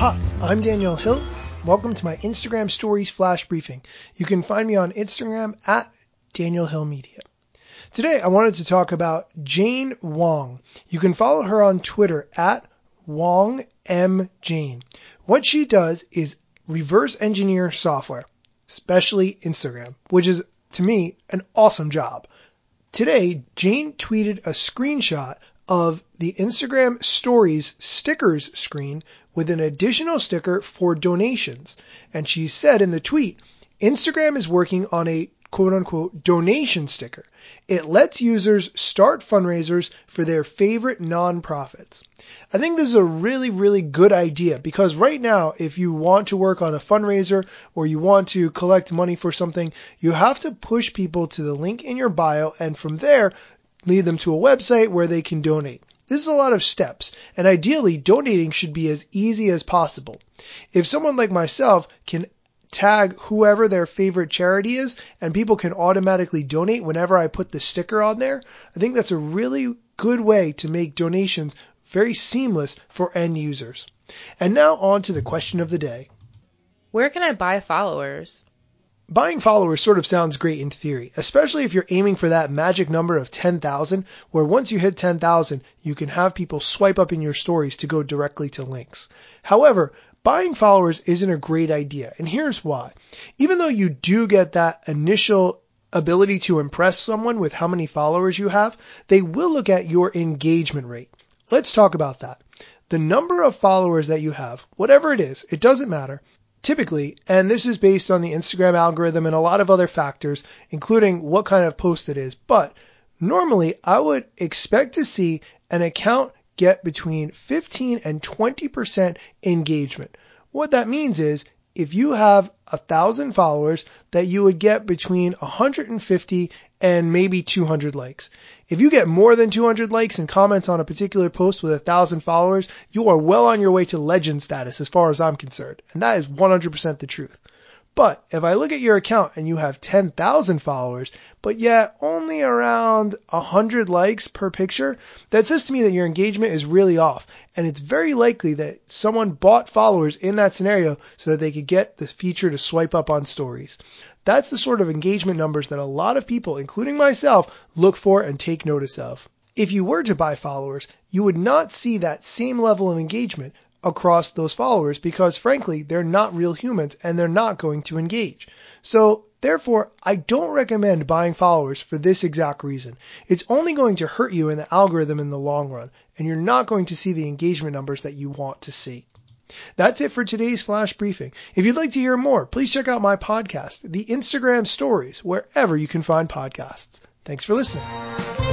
Hi, I'm Daniel Hill. Welcome to my Instagram Stories Flash Briefing. You can find me on Instagram at Daniel Hill Media. Today I wanted to talk about Jane Wong. You can follow her on Twitter at Wong M Jane. What she does is reverse engineer software, especially Instagram, which is to me an awesome job. Today, Jane tweeted a screenshot of the Instagram Stories stickers screen with an additional sticker for donations. And she said in the tweet, Instagram is working on a quote unquote donation sticker. It lets users start fundraisers for their favorite nonprofits. I think this is a really, really good idea because right now, if you want to work on a fundraiser or you want to collect money for something, you have to push people to the link in your bio and from there, lead them to a website where they can donate. This is a lot of steps, and ideally donating should be as easy as possible. If someone like myself can tag whoever their favorite charity is and people can automatically donate whenever I put the sticker on there, I think that's a really good way to make donations very seamless for end users. And now on to the question of the day. Where can I buy followers? Buying followers sort of sounds great in theory, especially if you're aiming for that magic number of 10,000, where once you hit 10,000, you can have people swipe up in your stories to go directly to links. However, buying followers isn't a great idea, and here's why. Even though you do get that initial ability to impress someone with how many followers you have, they will look at your engagement rate. Let's talk about that. The number of followers that you have, whatever it is, it doesn't matter, Typically, and this is based on the Instagram algorithm and a lot of other factors, including what kind of post it is, but normally I would expect to see an account get between 15 and 20% engagement. What that means is if you have a thousand followers that you would get between 150 and maybe 200 likes. If you get more than 200 likes and comments on a particular post with a thousand followers, you are well on your way to legend status as far as I'm concerned. And that is 100% the truth. But if I look at your account and you have 10,000 followers, but yet only around 100 likes per picture, that says to me that your engagement is really off. And it's very likely that someone bought followers in that scenario so that they could get the feature to swipe up on stories. That's the sort of engagement numbers that a lot of people, including myself, look for and take notice of. If you were to buy followers, you would not see that same level of engagement across those followers because frankly, they're not real humans and they're not going to engage. So therefore, I don't recommend buying followers for this exact reason. It's only going to hurt you in the algorithm in the long run and you're not going to see the engagement numbers that you want to see. That's it for today's flash briefing. If you'd like to hear more, please check out my podcast, The Instagram Stories, wherever you can find podcasts. Thanks for listening.